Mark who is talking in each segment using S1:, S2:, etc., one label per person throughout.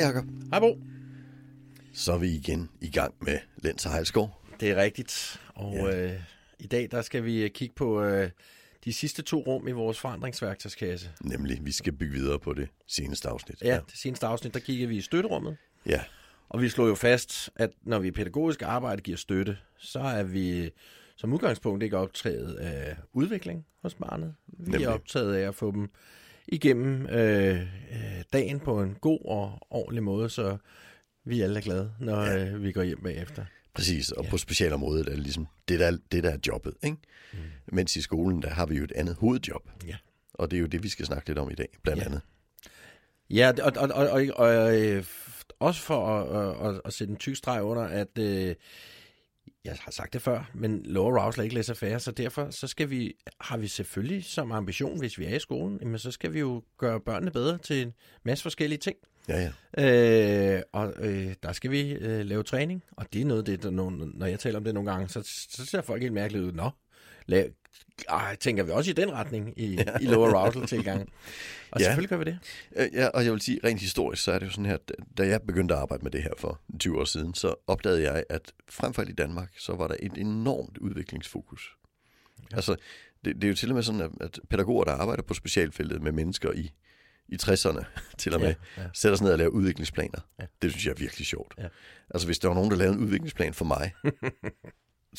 S1: Hej Bo.
S2: Så er vi igen i gang med Lens og Hejlskov.
S1: Det er rigtigt. Og ja. øh, i dag der skal vi kigge på øh, de sidste to rum i vores forandringsværktøjskasse.
S2: Nemlig, vi skal bygge videre på det seneste afsnit.
S1: Ja, det seneste afsnit, der kigger vi i støtterummet.
S2: Ja,
S1: Og vi slår jo fast, at når vi pædagogisk arbejde giver støtte, så er vi som udgangspunkt ikke optaget af udvikling hos barnet. Vi
S2: Nemlig.
S1: er optaget af at få dem igennem øh, øh, dagen på en god og ordentlig måde, så vi alle er glade, når
S2: Ja.
S1: øh, vi går hjem bagefter.
S2: præcis. Og
S1: Ja.
S2: på specialområdet er det ligesom det, der, det der er jobbet. Ikke? Mm. Mens i skolen, der har vi jo et andet hovedjob.
S1: Ja.
S2: Og det er jo det, vi skal snakke lidt om i dag, blandt
S1: Ja.
S2: andet.
S1: Ja, og, og, og, og, og øh, også for at, at, at, at sætte en tyk streg under, at øh, jeg har sagt det før, men lower arousal er ikke laissez faire, så derfor så skal vi, har vi selvfølgelig som ambition, hvis vi er i skolen, jamen så skal vi jo gøre børnene bedre til en masse forskellige ting.
S2: Ja, ja.
S1: Øh, og øh, der skal vi øh, lave træning, og det er noget, det, der, når jeg taler om det nogle gange, så, så ser folk helt mærkeligt ud. Nå, lav, ej, tænker vi også i den retning i, ja. i lower arousal tilgang. Og
S2: Ja.
S1: selvfølgelig gør vi det.
S2: Øh, Ja, og jeg vil sige, rent historisk, så er det jo sådan her, da jeg begyndte at arbejde med det her for 20 år siden, så opdagede jeg, at frem for alt i Danmark, så var der et enormt udviklingsfokus. Ja. Altså, det, det er jo til og med sådan, at, at pædagoger, der arbejder på specialfeltet med mennesker i, i 60'erne, til og med,
S1: Ja, ja.
S2: sætter sig ned og laver udviklingsplaner.
S1: Ja.
S2: Det synes jeg er virkelig sjovt.
S1: Ja.
S2: Altså, hvis der var nogen, der lavede en udviklingsplan for mig,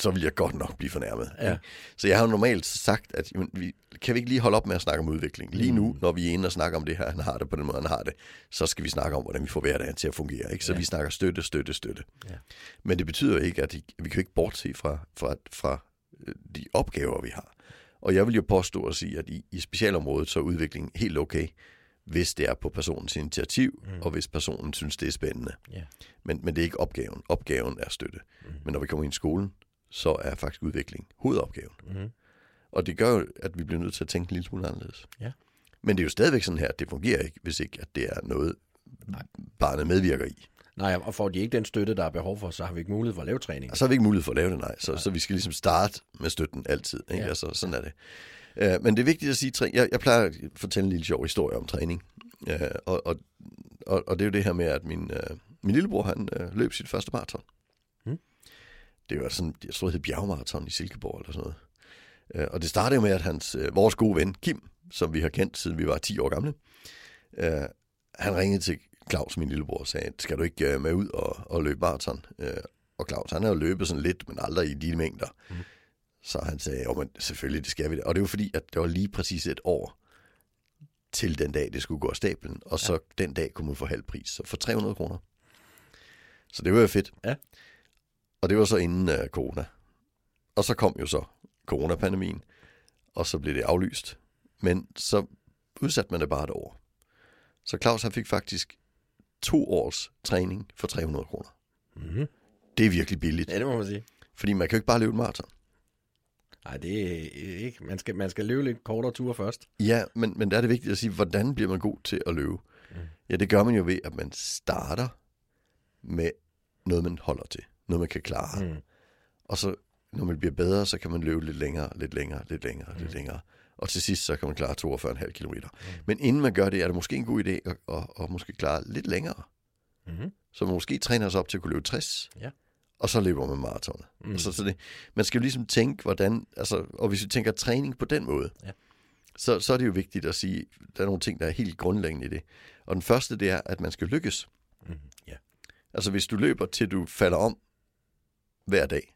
S2: så ville jeg godt nok blive fornærmet.
S1: Ja.
S2: ikke? Så jeg har jo normalt sagt, at jamen, vi, kan vi ikke lige holde op med at snakke om udvikling? Lige nu,
S1: Mm.
S2: når vi er inde og snakker om det her, han har det på den måde, han har det, så skal vi snakke om, hvordan vi får hverdagen til at fungere. Ikke? Så
S1: Ja.
S2: vi snakker støtte, støtte, støtte.
S1: Ja.
S2: Men det betyder ikke, at vi kan jo ikke bortse fra, fra, fra øh, de opgaver, vi har. Og jeg vil jo påstå at sige, at i, i specialområdet, så er udviklingen helt okay, hvis det er på personens initiativ, mm. og hvis personen synes, det er spændende.
S1: Ja.
S2: Men, men det er ikke opgaven. Opgaven er støtte. Mm. Men når vi kommer ind i skolen, så er faktisk udvikling hovedopgaven.
S1: Mm.
S2: Og det gør jo, at vi bliver nødt til at tænke en lille smule anderledes.
S1: Ja.
S2: Men det er jo stadigvæk sådan her, at det fungerer ikke, hvis ikke at det er noget, Nej. barnet medvirker i.
S1: Nej, og får de ikke den støtte, der er behov for, så har vi ikke mulighed for at lave træning.
S2: Og så har vi ikke mulighed for at lave det, nej. Så, så vi skal ligesom starte med støtten altid. Ikke? Ja. Altså, sådan er det. Uh, men det er vigtigt at sige, jeg, jeg plejer at fortælle en lille sjov historie om træning. Uh, og, og, og, og det er jo det her med, at min, uh, min lillebror, han uh, løb sit første maraton. Det var sådan, jeg tror det hed bjergmaraton i Silkeborg eller sådan noget. Uh, og det startede jo med, at hans, uh, vores gode ven, Kim, som vi har kendt siden vi var 10 år gamle, uh, han ringede til Claus, min lillebror, og sagde, skal du ikke uh, med ud og, og løbe maraton? Uh, og Claus, han har jo løbet sådan lidt, men aldrig i de mængder. Mm. Så han sagde, jo, men selvfølgelig, det skal vi da. Og det var fordi, at det var lige præcis et år til den dag, det skulle gå af stablen. Og så ja. den dag kunne man få halv pris, så for 300 kroner. Så det var jo fedt.
S1: Ja.
S2: Og det var så inden uh, corona. Og så kom jo så coronapandemien, og så blev det aflyst. Men så udsatte man det bare et år. Så Claus han fik faktisk to års træning for 300 kroner.
S1: Mm-hmm.
S2: Det er virkelig billigt,
S1: Ja, det må man sige.
S2: fordi man kan jo ikke bare løbe et maraton.
S1: Nej, det er ikke. Man skal, man skal løbe lidt kortere ture først.
S2: Ja, men, men der er det vigtigt at sige, hvordan bliver man god til at løbe? Mm. Ja, det gør man jo ved, at man starter med noget, man holder til. Noget, man kan klare. Mm.
S1: Mm.
S2: Og så, når man bliver bedre, så kan man løbe lidt længere, lidt længere, lidt længere, mm. lidt længere. Og til sidst, så kan man klare 42,5 km. Mm. Men inden man gør det, er det måske en god idé at, at, at måske klare lidt længere.
S1: Mm-hmm.
S2: Så man måske træner sig op til at kunne løbe 60.
S1: Ja.
S2: Og så løber man maraton. Mm. Altså, så det, man skal jo ligesom tænke, hvordan... Altså, og hvis vi tænker træning på den måde,
S1: Ja.
S2: så, så er det jo vigtigt at sige, der er nogle ting, der er helt grundlæggende i det. Og den første, det er, at man skal lykkes.
S1: Mm-hmm. Ja.
S2: Altså, hvis du løber til du falder om hver dag,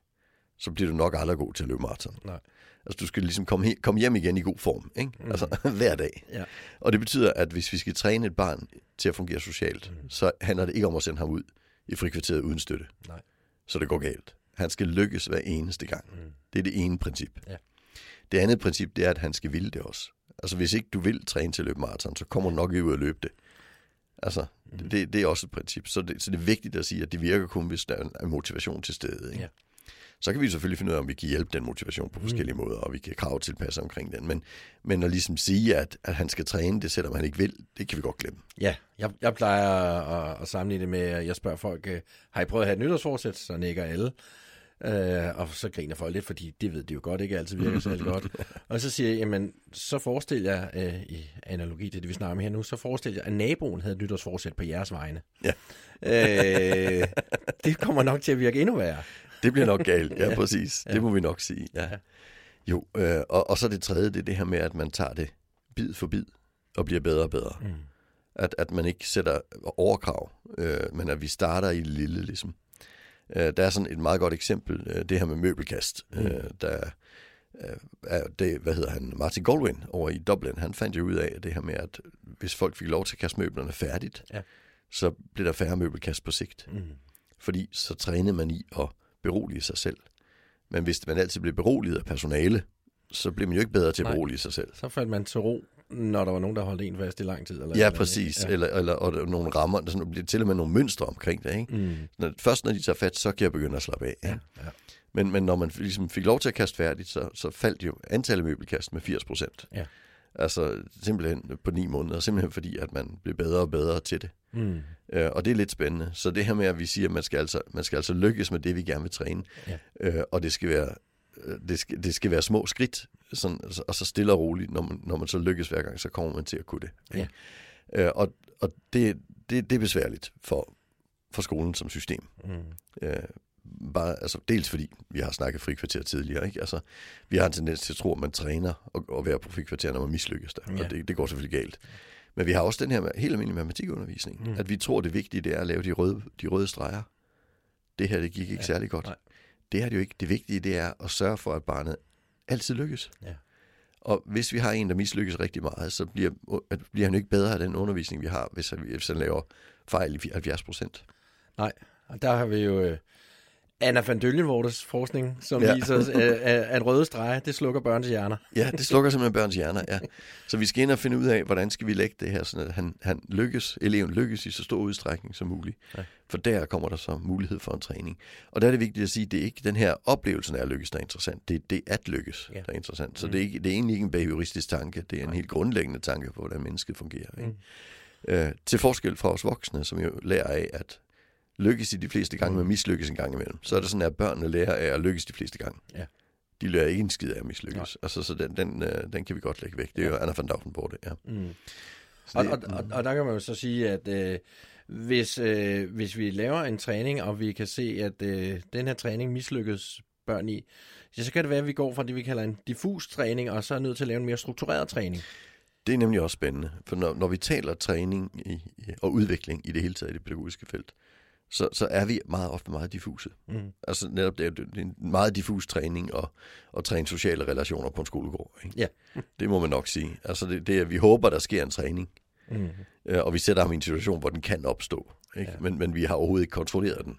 S2: så bliver du nok aldrig god til at løbe maraton.
S1: Nej.
S2: Altså, du skal ligesom komme, he- komme hjem igen i god form, ikke? Mm. Altså, hver dag.
S1: Ja.
S2: Og det betyder, at hvis vi skal træne et barn til at fungere socialt, mm. så handler det ikke om at sende ham ud i frikvarteret uden støtte.
S1: Nej.
S2: Så det går galt. Han skal lykkes hver eneste gang.
S1: Mm.
S2: Det er det ene princip.
S1: Ja.
S2: Det andet princip, det er, at han skal ville det også. Altså, hvis ikke du vil træne til at løbe maraton, så kommer du nok ikke ud at løbe det. Altså, mm. det, det er også et princip. Så det, så det er vigtigt at sige, at det virker kun, hvis der er motivation til stede. Ikke?
S1: Ja.
S2: Så kan vi selvfølgelig finde ud af, om vi kan hjælpe den motivation på forskellige måder, og vi kan krav tilpasse omkring den. Men, men at ligesom sige, at, at han skal træne det, selvom han ikke vil, det kan vi godt glemme.
S1: Ja, jeg, jeg plejer at, at sammenligne det med, at jeg spørger folk, øh, har I prøvet at have et nytårsforsæt? Så nikker alle. Øh, og så griner folk lidt, fordi det ved de jo godt ikke altid virker særlig godt. Og så siger jeg, jamen, så forestil jer, øh, i analogi til det, vi snakker om her nu, så forestil jer, at naboen havde nytårsforsæt på jeres vegne.
S2: Ja.
S1: Øh, det kommer nok til at virke endnu værre.
S2: Det bliver nok galt, ja, præcis. Det må vi nok sige, ja. Jo, øh, og, og så det tredje, det er det her med, at man tager det bid for bid og bliver bedre og bedre. Mm. At, at man ikke sætter overkrav, øh, men at vi starter i det lille, ligesom. Øh, der er sådan et meget godt eksempel, øh, det her med møbelkast. Mm. Øh, der øh, er det, hvad hedder han, Martin Goldwyn over i Dublin, han fandt jo ud af det her med, at hvis folk fik lov til at kaste møblerne færdigt, ja. så blev der færre møbelkast på sigt. Mm. Fordi så trænede man i at berolige sig selv. Men hvis man altid blev beroliget af personale, så bliver man jo ikke bedre til at berolige sig selv.
S1: Så faldt man til ro, når der var nogen, der holdt en fast i lang tid. Eller
S2: ja, eller præcis. Ja. Eller, eller og nogle rammer, der sådan, bliver til og med nogle mønstre omkring det. Ikke? Mm. Når, først når de tager fat, så kan jeg begynde at slappe af. Ja. Ja. Men, men når man ligesom fik lov til at kaste færdigt, så, så faldt jo antallet møbelkast med 80 procent. Ja. Altså simpelthen på ni måneder, simpelthen fordi, at man blev bedre og bedre til det. Mm. Øh, og det er lidt spændende. Så det her med, at vi siger, at man skal altså, man skal altså lykkes med det, vi gerne vil træne, ja. øh, og det skal være det skal, det skal være små skridt, sådan, og så stille og roligt, når man, når man så lykkes hver gang, så kommer man til at kunne det. Ja. Øh, og og det, det, det er besværligt for, for skolen som system. Mm. Øh, bare, altså, dels fordi vi har snakket frikvarter tidligere. Ikke? Altså, vi har en tendens til at tro, at man træner og, og være på frikvarter, når man mislykkes der. Ja. Og det, det går selvfølgelig galt. Men vi har også den her helt almindelige matematikundervisning. Mm. At vi tror, det vigtige det er at lave de røde, de røde streger. Det her, det gik ikke ja. særlig godt. Nej. Det er det jo ikke. Det vigtige, det er at sørge for, at barnet altid lykkes. Ja. Og hvis vi har en, der mislykkes rigtig meget, så bliver, bliver han jo ikke bedre af den undervisning, vi har, hvis han, hvis han laver fejl i 70 procent.
S1: Nej, og der har vi jo... Øh Anna van Døllenvortes forskning, som ja. viser, at, at røde streger, det slukker børns hjerner.
S2: Ja, det slukker simpelthen børns hjerner, ja. Så vi skal ind og finde ud af, hvordan skal vi lægge det her, så at han, han lykkes, eleven lykkes i så stor udstrækning som muligt. Ja. For der kommer der så mulighed for en træning. Og der er det vigtigt at sige, at det er ikke den her oplevelse af at lykkes, der er interessant. Det er det at lykkes, ja. der er interessant. Så mm. det, er ikke, det er egentlig ikke en behavioristisk tanke, det er en Nej. helt grundlæggende tanke på, hvordan mennesket fungerer. Ikke? Mm. Øh, til forskel fra os voksne, som jo lærer af, at lykkes i de fleste gange, men mislykkes en gang imellem. Så er det sådan, at børnene lærer af at lykkes de fleste gange. Ja. De lærer ikke en skid af at mislykkes. Altså, så den, den, øh, den kan vi godt lægge væk. Det er ja. jo Anna van Dautenborg, det, ja. Mm.
S1: Og, og, og, og der kan man jo så sige, at øh, hvis, øh, hvis vi laver en træning, og vi kan se, at øh, den her træning mislykkes børn i, så kan det være, at vi går fra det, vi kalder en diffus træning, og så er nødt til at lave en mere struktureret træning.
S2: Det er nemlig også spændende, for når, når vi taler træning i, og udvikling i det hele taget i det pædagogiske felt, så, så er vi meget ofte meget diffuse. Mm. Altså netop det er en meget diffus træning at, at træne sociale relationer på en skolegård. Ikke? Ja. Det må man nok sige. Altså det, det er, vi håber, der sker en træning. Mm. Og vi sætter ham i en situation, hvor den kan opstå. Ikke? Ja. Men, men vi har overhovedet ikke kontrolleret den.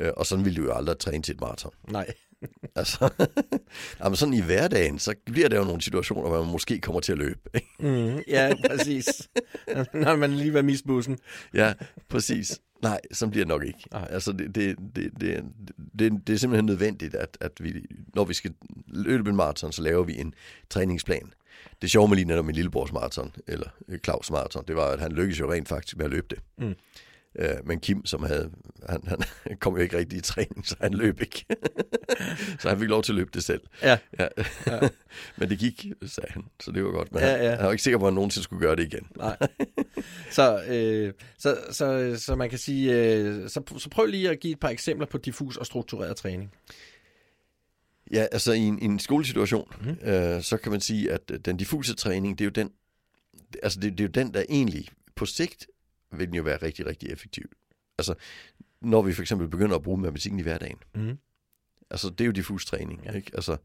S2: Ja. Og sådan vil du jo aldrig træne til et maraton.
S1: Nej.
S2: altså, jamen sådan i hverdagen, så bliver der jo nogle situationer, hvor man måske kommer til at løbe. Ikke?
S1: Mm, ja, præcis. Når man lige var misbussen.
S2: Ja, præcis. Nej, så bliver det nok ikke. Ej. Altså, det, det, det, det, det, det er simpelthen nødvendigt, at, at vi, når vi skal løbe en maraton, så laver vi en træningsplan. Det sjove med lige netop min lillebrors maraton, eller Claus maraton, det var, at han lykkedes jo rent faktisk med at løbe det. Mm. Øh, men Kim, som havde, han, han kom jo ikke rigtig i træning, så han løb ikke. så han fik lov til at løbe det selv. Ja. ja. ja. men det gik, sagde han, så det var godt. Men ja, ja. Han, han var ikke sikker på, at han nogensinde skulle gøre det igen.
S1: Nej. Så, øh, så, så, så man kan sige, øh, så, så prøv lige at give et par eksempler på diffus og struktureret træning.
S2: Ja, altså i en, i en skolesituation, mm. øh, så kan man sige, at den diffuse træning, det er jo den, altså det, det er jo den, der egentlig på sigt vil den jo være rigtig, rigtig effektiv. Altså, når vi for eksempel begynder at bruge matematikken i hverdagen. Mm. Altså, det er jo diffus træning. Ikke? Altså,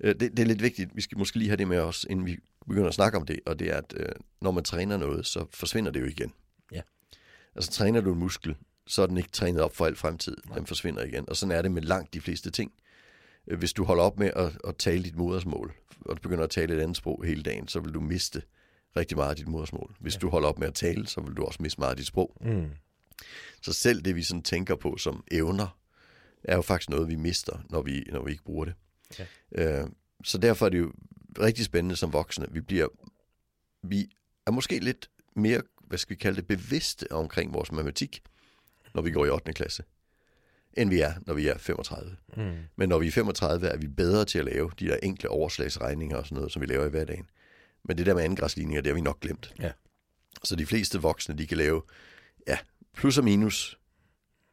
S2: øh, det, det er lidt vigtigt. Vi skal måske lige have det med os, inden vi begynder at snakke om det. Og det er, at øh, når man træner noget, så forsvinder det jo igen. Ja. Altså, træner du en muskel, så er den ikke trænet op for al fremtid. Nej. Den forsvinder igen. Og sådan er det med langt de fleste ting. Øh, hvis du holder op med at, at tale dit modersmål, og du begynder at tale et andet sprog hele dagen, så vil du miste rigtig meget af dit modersmål. Hvis ja. du holder op med at tale, så vil du også miste meget af dit sprog. Mm. Så selv det, vi sådan tænker på som evner, er jo faktisk noget, vi mister, når vi, når vi ikke bruger det. Ja. Øh, så derfor er det jo rigtig spændende som voksne. Vi bliver, vi er måske lidt mere, hvad skal vi kalde det, bevidste omkring vores matematik, når vi går i 8. klasse, end vi er, når vi er 35.
S1: Mm.
S2: Men når vi er 35, er vi bedre til at lave de der enkle overslagsregninger og sådan noget, som vi laver i hverdagen. Men det der med angræsligninger, det har vi nok glemt.
S1: Ja.
S2: Så de fleste voksne, de kan lave ja, plus og minus,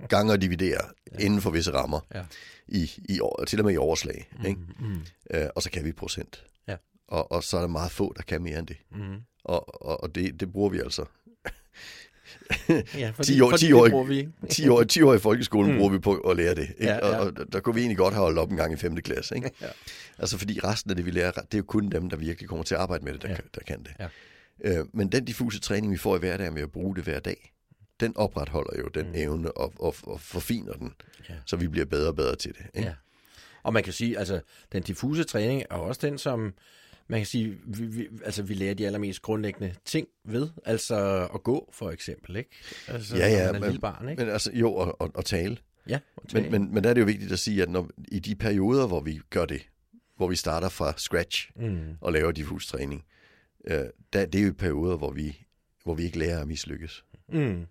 S2: gange og dividere ja. inden for visse rammer,
S1: Ja.
S2: i, i, til og med i overslag. Mm. Ikke?
S1: Mm.
S2: Øh, og så kan vi procent.
S1: Ja.
S2: Og, og så er der meget få, der kan mere end det.
S1: Mm.
S2: Og, og, og det, det bruger vi altså.
S1: Ja,
S2: 10 år-
S1: fordi
S2: 10
S1: det
S2: år-
S1: bruger vi ikke.
S2: 10 år, 10 år i folkeskolen
S1: Mm.
S2: bruger vi på at lære det. Ikke?
S1: Ja, ja.
S2: Og, og der kunne vi egentlig godt have holdt op en gang i 5. klasse. Ikke?
S1: Ja.
S2: Altså fordi resten af det, vi lærer, det er jo kun dem, der virkelig kommer til at arbejde med det, der,
S1: Ja.
S2: der kan det.
S1: Ja.
S2: Øh, men den diffuse træning, vi får i hverdagen ved at bruge det hver dag, den opretholder jo den
S1: mm.
S2: evne og, og, og forfiner den,
S1: Ja.
S2: så vi bliver bedre og bedre til det. Ikke?
S1: Ja. Og man kan sige, altså, den diffuse træning er også den, som man kan sige, vi, vi, altså, vi lærer de allermest grundlæggende ting ved. Altså at gå, for eksempel, ikke? Altså,
S2: Ja, ja,
S1: man er
S2: men-
S1: lille barn, ikke?
S2: Men altså, jo, og, og, og tale.
S1: ja,
S2: Men, men, men der er det jo vigtigt at sige, at når, i de perioder, hvor vi gør det, hvor vi starter fra scratch
S1: mm,
S2: og laver diffus træning, øh, der, det er jo perioder, hvor vi, hvor vi ikke lærer at mislykkes.
S1: mm,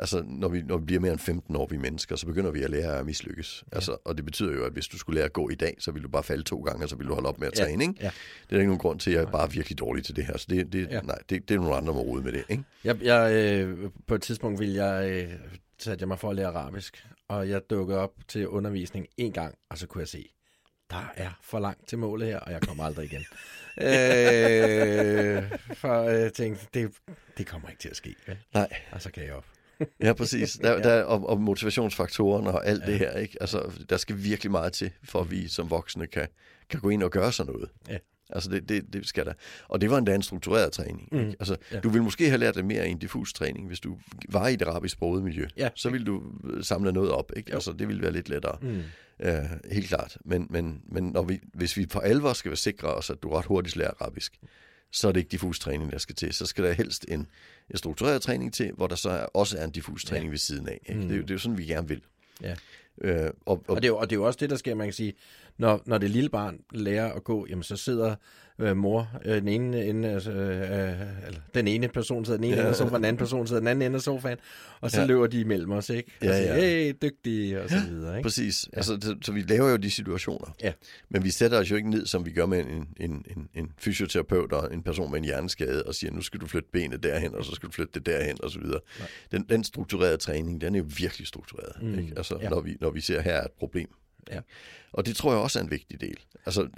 S2: Altså, når vi, når vi bliver mere end 15 år, vi er mennesker, så begynder vi at lære at mislykkes. Ja. Altså, og det betyder jo, at hvis du skulle lære at gå i dag, så ville du bare falde to gange, og så ville du holde op med at
S1: Ja,
S2: træne, ikke?
S1: ja.
S2: Det er der ikke nogen grund til, at jeg er bare virkelig dårlig til det her. Så det, det,
S1: Ja.
S2: nej, det, det er nogle andre, der må rode med det, ikke?
S1: Jeg, jeg, øh, på et tidspunkt ville jeg, øh, satte jeg mig for at lære arabisk, og jeg dukkede op til undervisning en gang, og så kunne jeg se, der er for langt til målet her, og jeg kommer aldrig igen. øh, for jeg tænkte, det, det kommer ikke til at ske, vel?
S2: Nej.
S1: Og så gav jeg op.
S2: Ja, præcis. Der,
S1: Ja.
S2: der, og, og motivationsfaktorerne og alt
S1: Ja.
S2: det her, ikke? Altså, der skal virkelig meget til, for at vi som voksne kan, kan gå ind og gøre sådan noget.
S1: Ja.
S2: Altså, det, det, det skal der. Og det var endda en struktureret træning.
S1: Mm.
S2: Ikke? Altså,
S1: Ja.
S2: du ville måske have lært det mere i en diffus træning, hvis du var i et arabisk sproget miljø.
S1: Ja.
S2: Så ville du øh, samle noget op, ikke?
S1: Jo.
S2: Altså, det ville være lidt lettere.
S1: Mm.
S2: Uh, helt klart. Men, men, men når vi, hvis vi for alvor skal sikre os, at du ret hurtigt lærer arabisk, så er det ikke diffus træning, der skal til. Så skal der helst en, en struktureret træning til, hvor der så er, også er en diffus træning ja. ved siden af. Ikke?
S1: Mm.
S2: Mm. Det, er jo, det er jo sådan, vi gerne vil.
S1: Ja.
S2: Øh, og, og,
S1: Og det, er jo, og det er jo også det, der sker, man kan sige, når, når det lille barn lærer at gå, jamen så sidder øh, mor, øh, den ene ende, altså, øh, eller den ene person sidder den ene
S2: Ja.
S1: ende af sofaen, den anden person sidder den anden ende af sofaen, og så
S2: Ja.
S1: løber de imellem os, ikke? Og
S2: Ja,
S1: siger,
S2: ja.
S1: hey, dygtige, og så videre, ikke?
S2: Præcis. Ja. Altså, så, så vi laver jo de situationer.
S1: Ja.
S2: Men vi sætter os jo ikke ned, som vi gør med en, en, en, en fysioterapeut og en person med en hjerneskade, og siger, nu skal du flytte benet derhen, og så skal du flytte det derhen, og så videre.
S1: Nej.
S2: Den, den strukturerede træning, den er jo virkelig struktureret.
S1: Mm.
S2: Ikke? Altså,
S1: ja.
S2: når, vi, når vi ser, her er et problem.
S1: Ja.
S2: Og det tror jeg også er en vigtig del. Altså,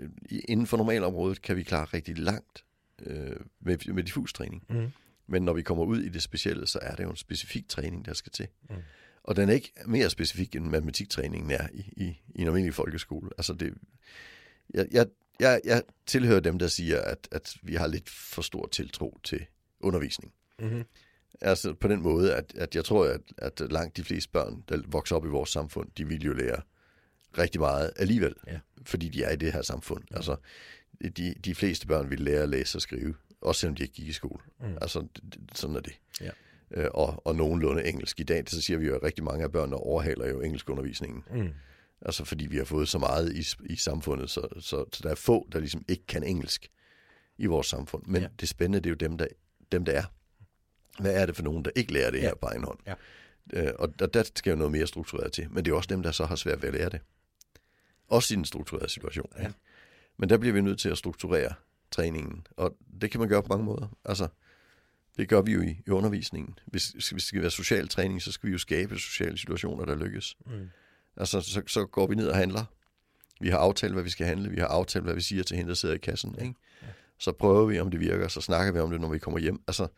S2: inden for normalområdet kan vi klare rigtig langt øh, med, med diffus træning.
S1: Mm.
S2: Men når vi kommer ud i det specielle, så er det jo en specifik træning, der skal til.
S1: Mm.
S2: Og den er ikke mere specifik, end matematiktræningen er i, i, i en almindelig folkeskole. Altså det, jeg, jeg, jeg, jeg tilhører dem, der siger, at, at vi har lidt for stor tiltro til undervisning.
S1: Mm-hmm.
S2: Altså på den måde, at, at jeg tror, at, at langt de fleste børn, der vokser op i vores samfund, de vil jo lære rigtig meget alligevel,
S1: Ja.
S2: fordi de er i det her samfund. Altså, de, de fleste børn vil lære at læse og skrive, også selvom de ikke gik i skole.
S1: Mm.
S2: Altså, sådan er det.
S1: Ja.
S2: Øh, og, og nogenlunde engelsk. I dag, så siger vi jo, at rigtig mange af børnene overhaler jo engelskundervisningen.
S1: Mm.
S2: Altså, fordi vi har fået så meget i, i samfundet, så, så, så der er få, der ligesom ikke kan engelsk i vores samfund. Men
S1: ja.
S2: det spændende, det er jo dem der, dem, der er. Hvad er det for nogen, der ikke lærer det
S1: Ja.
S2: her på egen hånd?
S1: Ja.
S2: Øh, og der, der skal jo noget mere struktureret til. Men det er også dem, der så har svært ved at lære det. Også i en struktureret situation.
S1: Ja.
S2: Ikke? Men der bliver vi nødt til at strukturere træningen. Og det kan man gøre på mange måder. Altså, det gør vi jo i, i undervisningen. Hvis, hvis det skal være social træning, så skal vi jo skabe sociale situationer, der lykkes.
S1: Mm.
S2: Altså, så, så går vi ned og handler. Vi har aftalt, hvad vi skal handle. Vi har aftalt, hvad vi siger til hende, der sidder i kassen. Ikke?
S1: Ja.
S2: Så prøver vi, om det virker. Så snakker vi om det, når vi kommer hjem. Altså,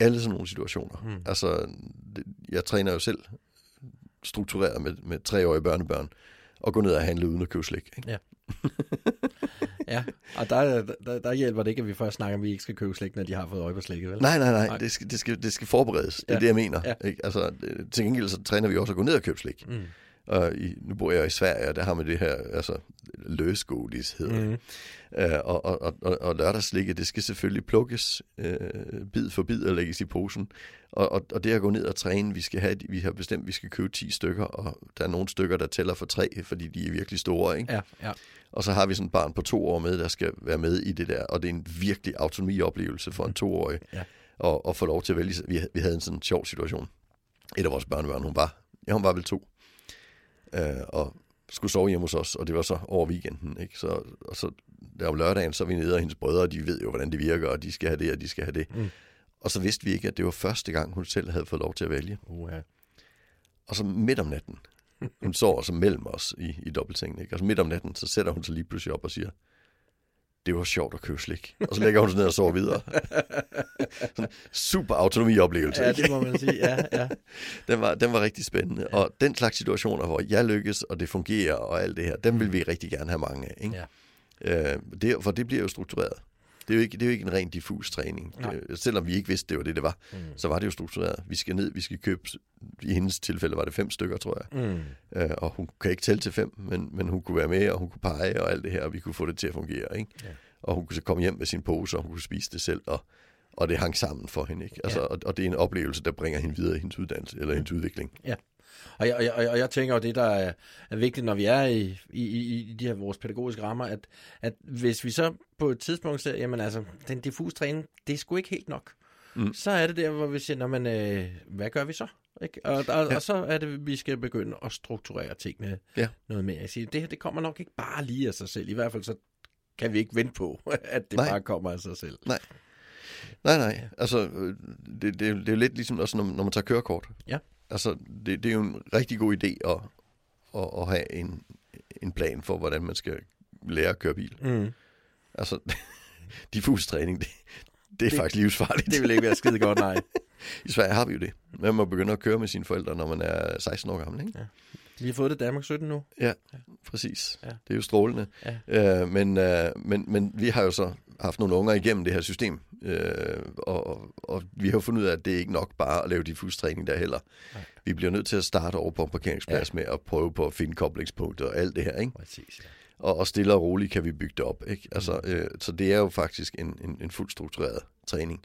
S2: alle sådan nogle situationer.
S1: Mm.
S2: Altså, det, jeg træner jo selv struktureret med, med treårige børnebørn, og gå ned og handle uden at købe slik. Ikke?
S1: Ja, og der, der, der hjælper det ikke, at vi først snakker om, at vi ikke skal købe slik, når de har fået øje på slikket, vel?
S2: Nej, nej, nej.
S1: Nej.
S2: Det skal, det, skal, det skal forberedes. Det er
S1: Ja.
S2: det, jeg mener.
S1: Ja.
S2: Ikke? Altså, det- til gengæld så træner vi også at gå ned og købe slik.
S1: Mm.
S2: Og i, nu bor jeg i Sverige, og der har man det her, altså løsgodis hedder det.
S1: Mm.
S2: Øh, og, og, og, og, og lørdagslikket, det skal selvfølgelig plukkes øh, bid for bid og lægges i posen. Og, og, og det at gå ned og træne, vi skal have, vi har bestemt, at vi skal købe 10 stykker, og der er nogle stykker, der tæller for tre, fordi de er virkelig store, ikke?
S1: Ja, ja.
S2: Og så har vi sådan et barn på to år med, der skal være med i det der, og det er en virkelig autonomioplevelse for en toårig,
S1: Ja.
S2: og, og få lov til at vælge. Vi, vi havde en sådan sjov situation. Et af vores børnebørn, hun var, ja, hun var vel to. Øh, og skulle sove hjemme hos os, og det var så over weekenden. Ikke? Så, og så der om lørdagen, så er vi nede, og hendes brødre, de ved jo, hvordan det virker, og de skal have det, og de skal have det.
S1: Mm.
S2: Og så vidste vi ikke, at det var første gang, hun selv havde fået lov til at vælge.
S1: Uha.
S2: Og så midt om natten, hun sover så mellem os i, i dobbeltsengen, ikke? og så midt om natten, så sætter hun sig lige pludselig op og siger, det var sjovt at købe slik. Og så lægger hun sig ned og sover videre. Sådan super autonomioplevelse.
S1: Ja, det må man sige. Ja, ja.
S2: Den var, den var rigtig spændende. Ja. Og den slags situationer, hvor jeg lykkes, og det fungerer, og alt det her, dem vil vi rigtig gerne have mange af. Ikke?
S1: Ja.
S2: Øh, det, for det bliver jo struktureret. Det er jo ikke, det er jo ikke en ren diffus træning.
S1: Nej.
S2: Det, selvom vi ikke vidste, det var det, det var,
S1: Mm.
S2: så var det jo struktureret. Vi skal ned, vi skal købe, i hendes tilfælde var det fem stykker, tror jeg.
S1: Mm.
S2: Øh, og hun kan ikke tælle til fem, men, men hun kunne være med, og hun kunne pege og alt det her, og vi kunne få det til at fungere. Ikke?
S1: Ja.
S2: Og hun kunne så komme hjem med sin pose, og hun kunne spise det selv, og, og det hang sammen for hende. Ikke? Altså,
S1: Ja.
S2: og, og det er en oplevelse, der bringer hende videre i hendes uddannelse, eller hendes udvikling.
S1: Og jeg, og, jeg, og jeg tænker jo, det der er, er vigtigt, når vi er i, i, i, i de her vores pædagogiske rammer, at, at hvis vi så på et tidspunkt ser, jamen altså, den diffus træning, det er sgu ikke helt nok.
S2: Mm.
S1: Så er det der, hvor vi siger, Nå, men, øh, hvad gør vi så? Ikke? Og, og, ja. Og så er det, vi skal begynde at strukturere tingene
S2: Ja.
S1: noget mere. Jeg siger, det her, det kommer nok ikke bare lige af sig selv. I hvert fald så kan vi ikke vente på, at det
S2: Nej.
S1: bare kommer af sig selv.
S2: Nej, nej. Altså, øh, det, det, det er jo lidt ligesom også, når, når man tager kørekort.
S1: Ja.
S2: Altså, det, det er jo en rigtig god idé at, at, at have en, en plan for, hvordan man skal lære at køre bil.
S1: Mm.
S2: Altså, diffus træning, det, det er
S1: Det-
S2: faktisk livsfarligt.
S1: Det vil ikke være skide godt, nej.
S2: I Sverige har vi jo det. Man må begynde at køre med sine forældre, når man er 16 år gammel, ikke?
S1: Vi har fået det Danmark 17 nu.
S2: Præcis.
S1: Ja.
S2: Det er jo strålende.
S1: Ja.
S2: Øh, men, øh, men, men vi har jo så haft nogle unger igennem det her system, øh, og, og, vi har fundet ud af, at det er ikke nok bare at lave diffus træning der heller.
S1: Nej.
S2: Vi bliver nødt til at starte over på en parkeringsplads ja. med at prøve på at finde koblingspunkter og alt det her, ikke?
S1: Præcis, ja.
S2: Og, og stille og roligt kan vi bygge det op, ikke? Altså,
S1: Mm.
S2: øh, så det er jo faktisk en, en, en fuldt struktureret træning.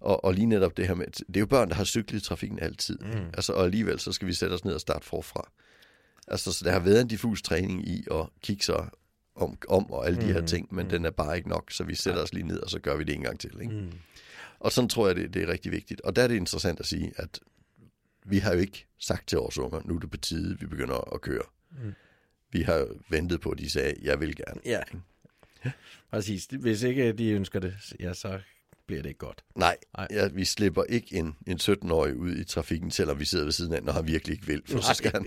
S2: Og, og lige netop det her med, det er jo børn, der har cyklet i trafikken altid.
S1: Mm.
S2: Altså, og alligevel, så skal vi sætte os ned og starte forfra. Altså, så der har været en diffus træning i at kigge sig om, om og alle de her
S1: Mm,
S2: ting, men
S1: mm.
S2: den er bare ikke nok, så vi sætter
S1: Nej.
S2: os lige ned, og så gør vi det en gang til. Ikke?
S1: Mm.
S2: Og sådan tror jeg, det, det er rigtig vigtigt. Og der er det interessant at sige, at vi har jo ikke sagt til vores unger, nu er det på tide, vi begynder at køre.
S1: Mm.
S2: Vi har ventet på, at de sagde, jeg vil gerne.
S1: Ja. Præcis. Hvis ikke de ønsker det, ja, så bliver det ikke godt.
S2: Nej,
S1: Nej.
S2: Ja, vi slipper ikke en, en 17-årig ud i trafikken, selvom vi sidder ved siden af, når han virkelig ikke vil, for så skal han.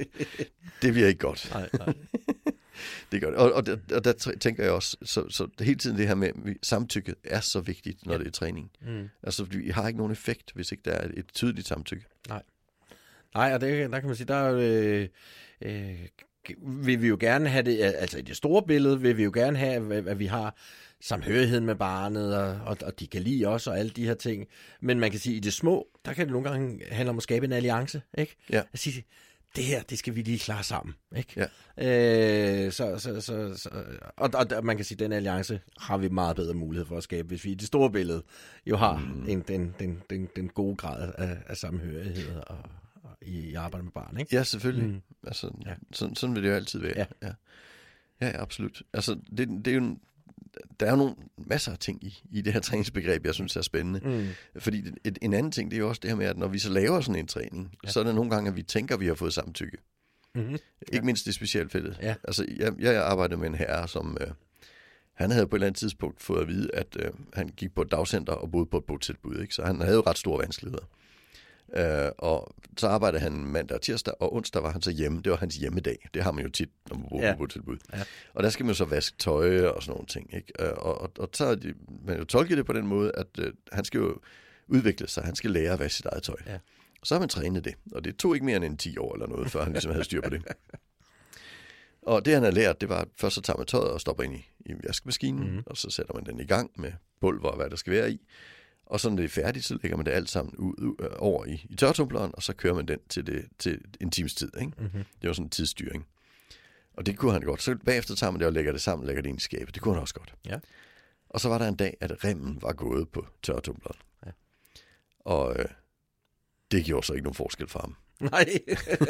S2: Det bliver ikke godt.
S1: Nej, nej.
S2: Det gør det. Og, og, der, og der tænker jeg også, så, så hele tiden det her med, samtykke er så vigtigt, når
S1: Ja.
S2: det er træning.
S1: Mm.
S2: Altså, vi har ikke nogen effekt, hvis ikke der er et tydeligt samtykke.
S1: Nej, og det, der kan man sige, der er øh, øh, vil vi jo gerne have det, altså i det store billede vil vi jo gerne have, at vi har samhørighed med barnet, og, og, og de kan lide os og alle de her ting. Men man kan sige, i det små, der kan det nogle gange handle om at skabe en alliance, ikke?
S2: Ja.
S1: At sige, det her, det skal vi lige klare sammen, ikke?
S2: Ja.
S1: Øh, så, så, så, så, og, og man kan sige, at den alliance har vi meget bedre mulighed for at skabe, hvis vi i det store billede jo har mm. en, den, den, den, den gode grad af, af samhørighed og, og i, i arbejde med barn, ikke?
S2: Ja, selvfølgelig.
S1: Mm.
S2: Altså,
S1: Ja.
S2: sådan, sådan vil det jo altid være.
S1: Ja.
S2: ja. Ja, ja, absolut. Altså, det, det er jo en, der er jo nogle masser af ting i, i det her træningsbegreb, jeg synes er spændende.
S1: Mm.
S2: Fordi et, en anden ting, det er jo også det her med, at når vi så laver sådan en træning,
S1: Ja.
S2: så er det nogle gange, at vi tænker, at vi har fået samtykke.
S1: Mm-hmm.
S2: Ikke
S1: Ja.
S2: mindst i specialfeltet.
S1: Ja.
S2: Altså, jeg, jeg arbejdede med en herre, som... Øh, han havde på et eller andet tidspunkt fået at vide, at øh, han gik på et dagcenter og boede på et botilbud. Ikke? Så han havde jo ret store vanskeligheder. Øh, og så arbejdede han mandag og tirsdag, og onsdag var han så hjemme. Det var hans hjemmedag. Det har man jo tit, når man bor
S1: Ja.
S2: på botilbud.
S1: Ja.
S2: Og der skal man så vaske tøj og sådan nogle ting. Ikke? Øh, Og, og, og så har de, man jo tolket det på den måde, at øh, han skal jo udvikle sig. Han skal lære at vaske sit eget tøj.
S1: Ja.
S2: Og så har man trænet det. Og det tog ikke mere end en 10 år eller noget, før han ligesom havde styr på det. Og det han har lært, det var, at først så tager man tøjet og stopper ind i, i vaskemaskinen, mm-hmm. og så sætter man den i gang med pulver og hvad der skal være i. Og så når det er færdigt, så lægger man det alt sammen ud, ud, øh, over i, i tørretumbleren, og så kører man den til, det, til en times tid. Ikke?
S1: Mm-hmm.
S2: Det var sådan en tidsstyring. Og det kunne han godt. Så bagefter tager man det og lægger det sammen, lægger det ind i skabet. Det kunne han også godt.
S1: Ja.
S2: Og så var der en dag, at remmen var gået på tørretumbleren.
S1: Ja.
S2: Og øh, det gjorde så ikke nogen forskel for ham.
S1: Nej.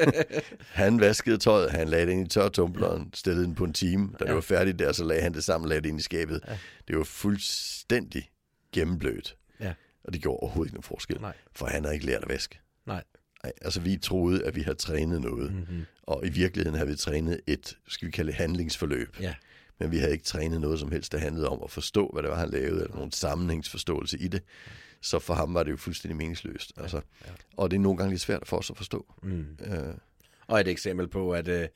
S2: Han vaskede tøjet, han lagde det ind i tørretumbleren, stillede den på en time. Da
S1: Ja.
S2: det var færdigt der, så lagde han det sammen, lagde det ind i skabet.
S1: Ja.
S2: Det var fuldstændig gennemblødt.
S1: Ja.
S2: Og det gjorde overhovedet ikke nogen forskel,
S1: Nej.
S2: for han havde ikke lært at vaske.
S1: Nej.
S2: Nej, altså vi troede, at vi havde trænet noget, mm-hmm. og i virkeligheden havde vi trænet et, skal vi kalde det, handlingsforløb.
S1: Ja.
S2: Men vi havde ikke trænet noget som helst, der handlede om at forstå, hvad det var, han lavede, eller nogen sammenhængsforståelse i det. Så for ham var det jo fuldstændig meningsløst. Altså. Og det er nogle gange lidt svært for os at forstå.
S1: Mm.
S2: Øh,
S1: Og et eksempel på, at øh,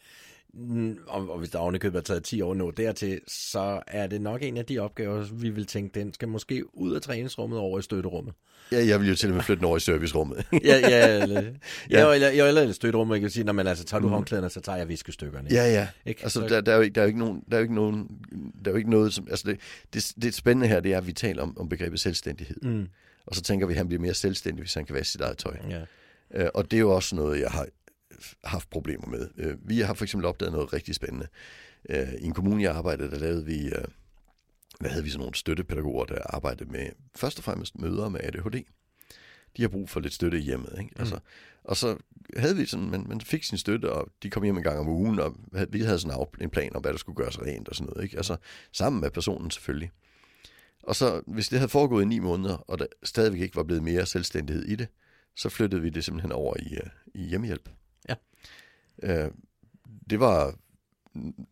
S1: og, og hvis der ovenikøbet er taget 10 år nå dertil, så er det nok en af de opgaver, vi vil tænke, den skal måske ud af træningsrummet over i støtterummet.
S2: ja, jeg vil jo til og med flytte den over i servicerummet.
S1: Ja, ja, eller, ja.
S2: Ja.
S1: eller, eller, eller støtterummet, jeg kan sige, når man altså tager du mm. håndklæderne, så tager jeg viskestykkerne.
S2: Ja, ja.
S1: Ikke?
S2: Altså,
S1: Så-
S2: der, der, er jo ikke, der, er jo ikke nogen, der er jo ikke nogen, der er jo ikke noget, som, altså det, det, det spændende her, det er, at vi taler om, om begrebet selvstændighed.
S1: Mm.
S2: Og så tænker vi, at han bliver mere selvstændig, hvis han kan være sit eget tøj.
S1: Ja.
S2: Øh, og det er jo også noget, jeg har haft problemer med. Øh, vi har for eksempel opdaget noget rigtig spændende. Øh, I en kommune, jeg arbejdede, der lavede vi, øh, hvad havde vi sådan nogle støttepædagoger, der arbejdede med først og fremmest mødre med ADHD. De har brug for lidt støtte i hjemmet. Ikke? Altså, og så havde vi sådan, man, man fik sin støtte, og de kom hjem en gang om ugen, og vi havde sådan en plan om, hvad der skulle gøres rent og sådan noget. Ikke? Altså, sammen med personen selvfølgelig. Og så, hvis det havde foregået i ni måneder, og der stadigvæk ikke var blevet mere selvstændighed i det, så flyttede vi det simpelthen over i, øh, i hjemmehjælp.
S1: Ja.
S2: Øh, det var,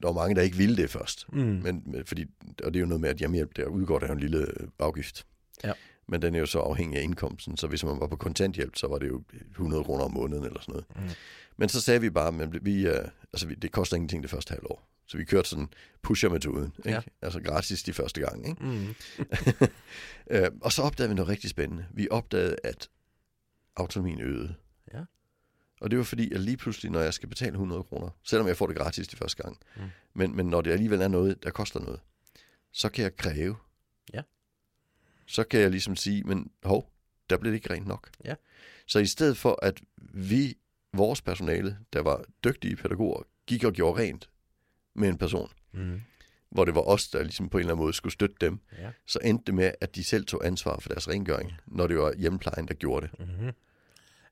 S2: der var mange, der ikke ville det først.
S1: Mm.
S2: Men, men fordi, og det er jo noget med, at hjemmehjælp, der udgår der jo en lille øh, afgift.
S1: Ja.
S2: Men den er jo så afhængig af indkomsten, så hvis man var på kontanthjælp, så var det jo 100 kroner om måneden eller sådan noget.
S1: Mm.
S2: Men så sagde vi bare, at vi, øh, altså, vi, det koster ingenting det første halvår. Så vi kørte sådan pusher-metoden, ikke?
S1: Ja.
S2: altså gratis de første gang. Ikke?
S1: Mm.
S2: Øh, og så opdagede vi noget rigtig spændende. Vi opdagede, at autonomien øgede.
S1: Ja.
S2: Og det var fordi, at lige pludselig, når jeg skal betale 100 kroner, selvom jeg får det gratis de første gang,
S1: Mm.
S2: men, men når det alligevel er noget, der koster noget, så kan jeg kræve.
S1: Ja.
S2: Så kan jeg ligesom sige, men hov, der blev det ikke rent nok.
S1: Ja.
S2: Så i stedet for, at vi, vores personale, der var dygtige pædagoger, gik og gjorde rent med en person,
S1: Mm.
S2: hvor det var os, der ligesom på en eller anden måde skulle støtte dem,
S1: Ja.
S2: så endte det med, at de selv tog ansvar for deres rengøring, når det var hjemmeplejen, der gjorde det.
S1: Mm-hmm.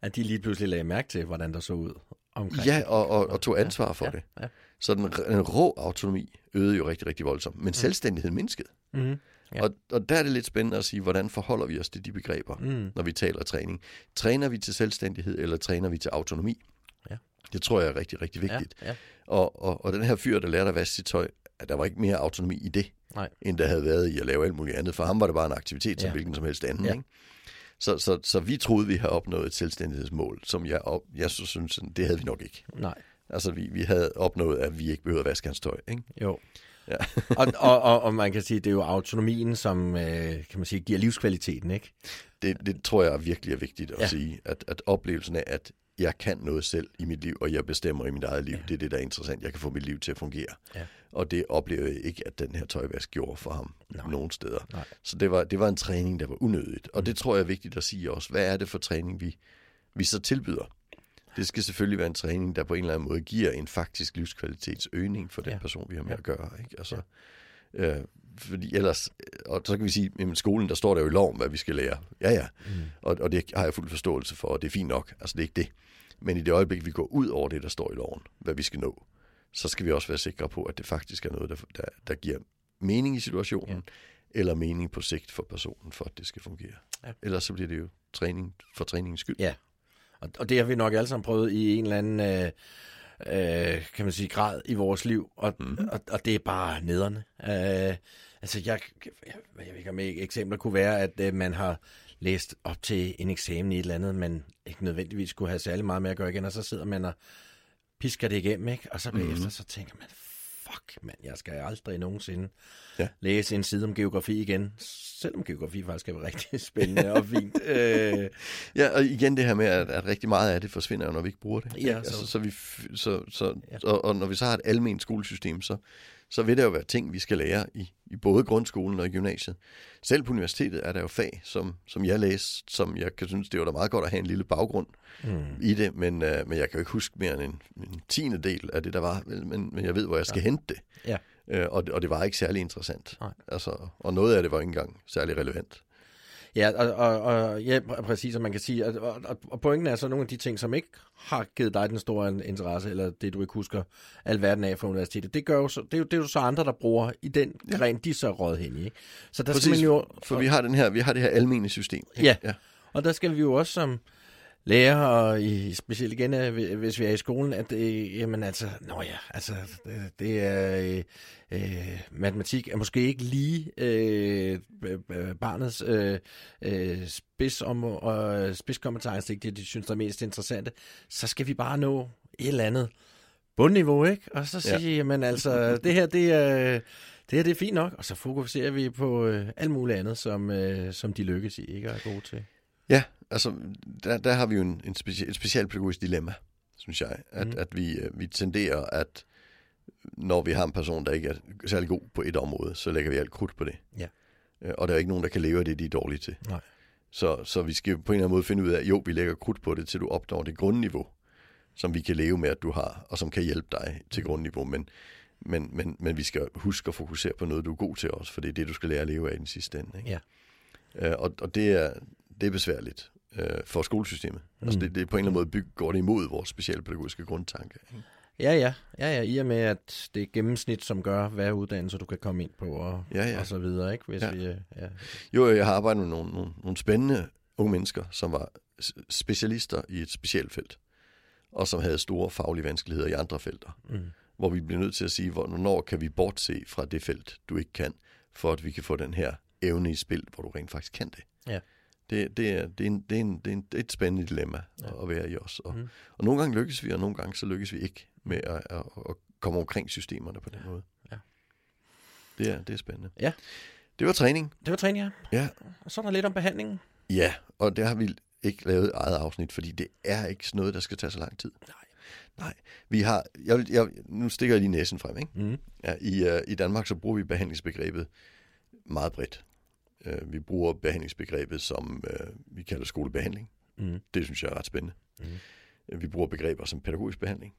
S1: At de lige pludselig lagde mærke til, hvordan der så ud omkring.
S2: Ja, og, og, og tog ansvar for
S1: ja,
S2: det.
S1: Ja.
S2: Så den, den rå autonomi øgede jo rigtig, rigtig voldsomt, men selvstændigheden mindskede.
S1: Mm-hmm. Ja.
S2: Ja. Og, og der er det lidt spændende at sige, hvordan forholder vi os til de begreber,
S1: Mm.
S2: når vi taler træning. Træner vi til selvstændighed, eller træner vi til autonomi?
S1: Ja.
S2: Det tror jeg er rigtig, rigtig
S1: Ja,
S2: vigtigt.
S1: ja.
S2: Og, og, og den her fyr, der lærte at vaske sit tøj, at der var ikke mere autonomi i det,
S1: Nej.
S2: end der havde været i at lave alt muligt andet. For ham var det bare en aktivitet som
S1: Ja.
S2: hvilken som helst anden.
S1: Ja.
S2: Ikke? Så, så, så vi troede, vi havde opnået et selvstændighedsmål, som jeg, op, jeg så synes, det havde vi nok ikke.
S1: Nej.
S2: Altså, vi, vi havde opnået, at vi ikke behøvede at vaske hans tøj. Ikke?
S1: Jo.
S2: Ja.
S1: og, og, og, og man kan sige, det er jo autonomien, som øh, kan man sige, giver livskvaliteten, ikke?
S2: Det, det tror jeg virkelig er vigtigt at
S1: ja.
S2: sige, at, at oplevelsen af, at jeg kan noget selv i mit liv, og jeg bestemmer i mit eget liv,
S1: Ja.
S2: det er det, der er interessant. Jeg kan få mit liv til at fungere.
S1: Ja.
S2: Og det oplever jeg ikke, at den her tøjvask gjorde for ham
S1: Nej.
S2: Nogen steder.
S1: Nej.
S2: Så det var, det var en træning, der var unødigt. Og det tror jeg er vigtigt at sige også. Hvad er det for træning, vi, vi så tilbyder? Det skal selvfølgelig være en træning, der på en eller anden måde giver en faktisk livskvalitetsøgning for den
S1: Ja.
S2: person, vi har med
S1: ja.
S2: at gøre. Ikke? Altså, ja. øh, fordi ellers, og så kan vi sige, at skolen, der står der jo i loven, hvad vi skal lære. Ja, ja.
S1: Mm.
S2: Og, og det har jeg fuld forståelse for, og det er fint nok. Altså, det er ikke det. Men i det øjeblik, vi går ud over det, der står i loven, hvad vi skal nå, så skal vi også være sikre på, at det faktisk er noget, der, der, der giver mening i situationen,
S1: Ja.
S2: ja. eller mening på sigt for personen, for at det skal fungere.
S1: Ja.
S2: Ellers så bliver det jo træning for træningens skyld.
S1: Ja. Og, og det har vi nok alle sammen prøvet i en eller anden, øh, øh, kan man sige, grad i vores liv, og, mm.
S2: Mhm.
S1: og, og det er bare nederne. Øh, altså, jeg, jeg, jeg ved ikke, om eksempler kunne være, at øh, man har læst op til en eksamen i et eller andet, men ikke nødvendigvis skulle have særlig meget med at gøre igen, og så sidder man og pisker det igennem, ikke? Og så bagefter,
S2: Mhm.
S1: så tænker man, fuck, mand, jeg skal aldrig nogensinde
S2: Ja.
S1: læse en side om geografi igen, selvom geografi faktisk er rigtig spændende og fint. Øh,
S2: Ja, og igen det her med, at, at rigtig meget af det forsvinder når vi ikke bruger det.
S1: Ja,
S2: ikke?
S1: så-
S2: altså, så vi, så, så,
S1: ja.
S2: og, og når vi så har et almindeligt skolesystem, så, så vil der jo være ting, vi skal lære i, i både grundskolen og i gymnasiet. Selv på universitetet er der jo fag, som, som jeg læste, som jeg kan synes, det var da meget godt at have en lille baggrund
S1: mm.
S2: i det, men, øh, men jeg kan jo ikke huske mere end en, en tiende del af det, der var, men, men jeg ved, hvor jeg skal ja. hente det.
S1: Ja.
S2: Øh, og, og det var ikke særlig interessant.
S1: Nej.
S2: Altså, og noget af det var ikke engang særlig relevant.
S1: Ja, og, og, og ja, pr- præcis, som man kan sige. Og, og, og pointen er så nogle af de ting, som ikke har givet dig den store interesse, eller det, du ikke husker alverden af fra universitetet. Det, gør jo så, det, er jo, det er jo så andre, der bruger i den ja. gren, de så råd hen i. Ikke? Så der skal man
S2: Præcis,
S1: jo...
S2: For vi har, den her, vi har det her almene system. ikke?
S1: Ja.
S2: ja.
S1: Og der skal vi jo også som lærer, og i, specielt igen, øh, hvis vi er i skolen, at øh, jamen altså, nå ja, altså, det, det er, øh, øh, matematik er måske ikke lige øh, barnets øh, øh, spids om, og spidskompetence, ikke det, de synes, der er mest interessante, så skal vi bare nå et eller andet bundniveau, ikke? Og så sige, ja. jamen altså, det her, det er, det her, det er fint nok, og så fokuserer vi på øh, alt muligt andet, som, øh, som de lykkes i, ikke? Er gode til.
S2: Ja, altså, der, der har vi jo en, en speci- et specialpædagogisk dilemma, synes jeg. At, mm. at vi, øh, vi tenderer, at når vi har en person, der ikke er særlig god på et område, så lægger vi alt krudt på det.
S1: Ja.
S2: Øh, og der er ikke nogen, der kan leve af det, de er dårlige til.
S1: Nej.
S2: Så, så vi skal på en eller anden måde finde ud af, at jo, vi lægger krudt på det, til du opnår det grundniveau, som vi kan leve med, at du har, og som kan hjælpe dig til grundniveau. Men, men, men, men vi skal huske at fokusere på noget, du er god til også, for det er det, du skal lære at leve af i den sidste ende. Ikke?
S1: Ja.
S2: Øh, og, og det er, det er besværligt øh, for skolesystemet. Altså, mm. Altså det, det er på en eller anden måde bygget, går det imod vores specialpædagogiske grundtanke.
S1: Ja, ja. Ja, ja. I og med, at det er gennemsnit, som gør, hvad uddannelse du kan komme ind på, og,
S2: ja, ja.
S1: og så videre, ikke? Hvis
S2: ja.
S1: vi, ja.
S2: Jo, jeg har arbejdet med nogle, nogle, nogle spændende unge mennesker, som var specialister i et specielt felt, og som havde store faglige vanskeligheder i andre felter. Mm. Hvor vi bliver nødt til at sige, hvornår kan vi bortse fra det felt, du ikke kan, for at vi kan få den her evne i spil, hvor du rent faktisk kan det.
S1: Ja.
S2: Det, det, er, det, er, en, det, er, en, det, er, en, det er et spændende dilemma ja. at være i os. Og, mm. og nogle gange lykkes vi, og nogle gange så lykkes vi ikke med at, at, at komme omkring systemerne på den
S1: ja.
S2: måde.
S1: Ja.
S2: Det er, det er spændende.
S1: Ja.
S2: Det var træning.
S1: Det var træning, ja.
S2: Ja.
S1: Og så er der lidt om behandlingen.
S2: Ja, og det har vi ikke lavet eget afsnit, fordi det er ikke noget, der skal tage så lang tid.
S1: Nej.
S2: Nej, vi har, jeg, jeg, nu stikker jeg lige næsen frem, ikke?
S1: Mm.
S2: Ja, i, uh, I Danmark så bruger vi behandlingsbegrebet meget bredt. Uh, vi bruger behandlingsbegrebet som, uh, vi kalder skolebehandling.
S1: Mm.
S2: Det synes jeg er ret spændende.
S1: Mm.
S2: Uh, vi bruger begreber som pædagogisk behandling.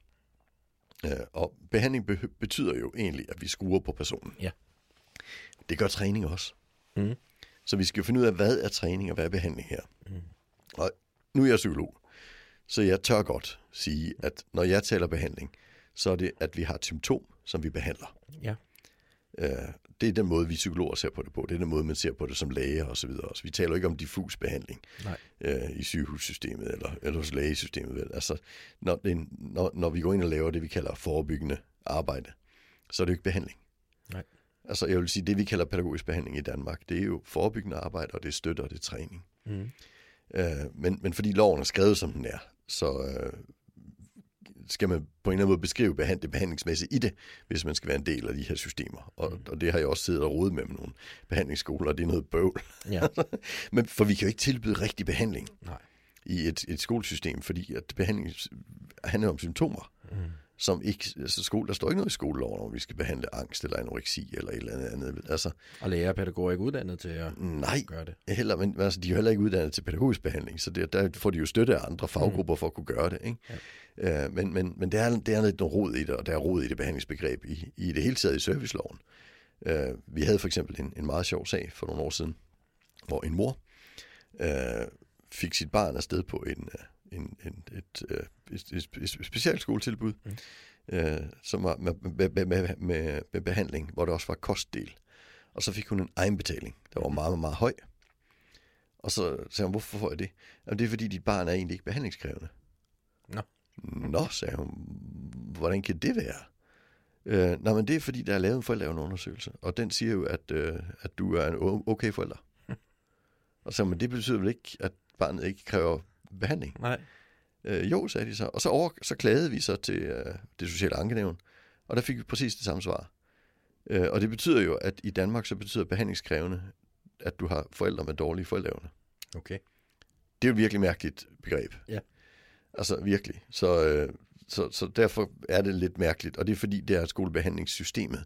S2: Uh, og behandling be- betyder jo egentlig, at vi skruer på personen.
S1: Ja.
S2: Det gør træning også.
S1: Mm.
S2: Så vi skal jo finde ud af, hvad er træning og hvad er behandling her.
S1: Mm.
S2: Og nu er jeg psykolog, så jeg tør godt sige, at når jeg taler behandling, så er det, at vi har et symptom, som vi behandler.
S1: Ja.
S2: Øh, det er den måde, vi psykologer ser på det på. Det er den måde, man ser på det som læge og så videre. Så vi taler ikke om diffus behandling
S1: Nej.
S2: Øh, i sygehussystemet eller, eller hos lægesystemet. Vel? Altså, når, det, når, når vi går ind og laver det, vi kalder forebyggende arbejde, så er det jo ikke behandling.
S1: Nej.
S2: Altså, jeg vil sige, det vi kalder pædagogisk behandling i Danmark, det er jo forebyggende arbejde, og det er støtte, og det er træning.
S1: Mm.
S2: Øh, men, men fordi loven er skrevet, som den er, så øh, skal man på en eller anden måde beskrive behand, det behandlingsmæssigt i det, hvis man skal være en del af de her systemer. Og, mm. og det har jeg også siddet og rodet med med nogle behandlingsskoler, og det er noget bøvl.
S1: Ja.
S2: men for vi kan jo ikke tilbyde rigtig behandling
S1: Nej.
S2: i et, et skolesystem, fordi at behandling handler om symptomer.
S1: Mm.
S2: Som ikke, altså skole, der står ikke noget i skoleloven, om vi skal behandle angst eller anoreksi eller et eller andet andet. Altså,
S1: Og lærer og pædagoger er ikke uddannet til at
S2: nej,
S1: gøre det.
S2: heller, men altså, de er heller ikke uddannet til pædagogisk behandling, så det, der får de jo støtte af andre faggrupper for at kunne gøre det. Ikke? Ja. Øh, men men, men det, er, det er lidt noget rod i det, og der er rod i det behandlingsbegreb i, i det hele taget i serviceloven. Øh, vi havde for eksempel en, en meget sjov sag for nogle år siden, hvor en mor øh, fik sit barn afsted på en, en, en, et, et, et, et, et specialskoletilbud, mm. øh, som var med, med, med, med, med behandling, hvor der også var kostdel. Og så fik hun en egenbetaling, der var meget, meget, meget høj. Og så sagde hun, hvorfor får jeg det? Jamen, det er fordi, dit barn er egentlig ikke behandlingskrævende.
S1: Nå.
S2: Nå, sagde hun. Hvordan kan det være? Øh, nej, men det er fordi, der er lavet en forældreundersøgelse, og den siger jo, at, øh, at du er en okay forælder. og så, men det betyder vel ikke, at barnet ikke kræver behandling?
S1: Nej.
S2: Øh, jo, sagde de så. Og så, over, så klagede vi så til øh, det sociale ankenævn, og der fik vi præcis det samme svar. Øh, og det betyder jo, at i Danmark så betyder behandlingskrævende, at du har forældre med dårlige forældreevne.
S1: Okay.
S2: Det er jo et virkelig mærkeligt begreb.
S1: Ja.
S2: Altså virkelig. Så, øh, så, så derfor er det lidt mærkeligt, og det er fordi, det er skolebehandlingssystemet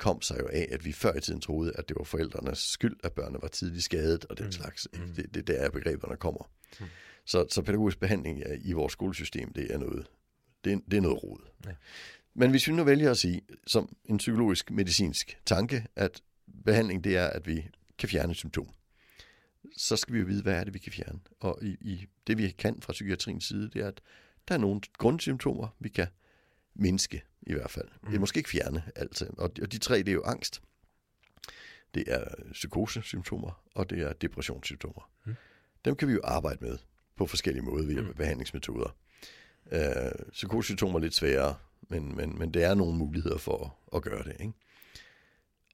S2: kom sig jo af, at vi før i tiden troede, at det var forældrenes skyld, at børnene var tidligt skadet og den mm. slags.
S1: Mm.
S2: Det, det der er begreberne kommer.
S1: Mm.
S2: Så, så pædagogisk behandling i vores skolesystem, det er noget, det er, det er noget rod.
S1: Ja.
S2: Men hvis vi nu vælger at sige, som en psykologisk medicinsk tanke, at behandling det er, at vi kan fjerne et symptom, så skal vi jo vide, hvad er det, vi kan fjerne. Og i, i det, vi kan fra psykiatriens side, det er, at der er nogle grundsymptomer, vi kan mindske i hvert fald. Mm. Det er måske ikke fjerne alt. Og de, og de tre, det er jo angst. Det er psykosesymptomer, og det er depressionssymptomer.
S1: Mm.
S2: Dem kan vi jo arbejde med på forskellige måder via mm. behandlingsmetoder. Øh, psykosymptomer er lidt sværere, men, men, men det er nogle muligheder for at gøre det. Ikke?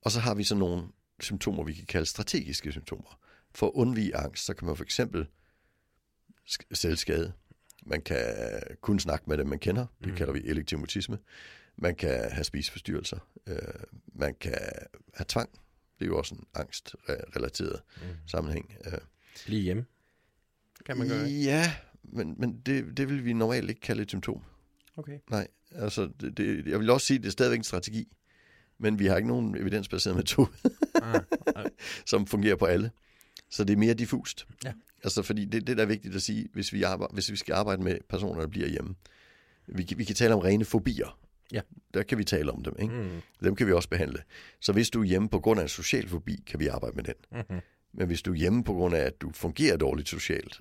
S2: Og så har vi så nogle symptomer, vi kan kalde strategiske symptomer. For at undvige angst, så kan man for eksempel selvskade. Man kan kun snakke med dem, man kender. Det mm. kalder vi elektiv mutisme. Man kan have spiseforstyrrelser. Øh, man kan have tvang. Det er jo også en angstrelateret mm. sammenhæng. Øh,
S1: Blive hjemme. Kan man gøre
S2: Ja, men, men det, det vil vi normalt ikke kalde et symptom.
S1: Okay.
S2: Nej, altså det, det, jeg vil også sige, at det er stadigvæk en strategi, men vi har ikke nogen evidensbaseret metode, ah, ah. som fungerer på alle. Så det er mere diffust.
S1: Ja.
S2: Altså fordi det, det der er vigtigt at sige, hvis vi, arbejder, hvis vi skal arbejde med personer, der bliver hjemme. Vi, vi kan tale om rene fobier.
S1: Ja.
S2: Der kan vi tale om dem. Ikke? Mm. Dem kan vi også behandle. Så hvis du er hjemme på grund af en social fobi, kan vi arbejde med den. Mm-hmm. Men hvis du er hjemme på grund af, at du fungerer dårligt socialt,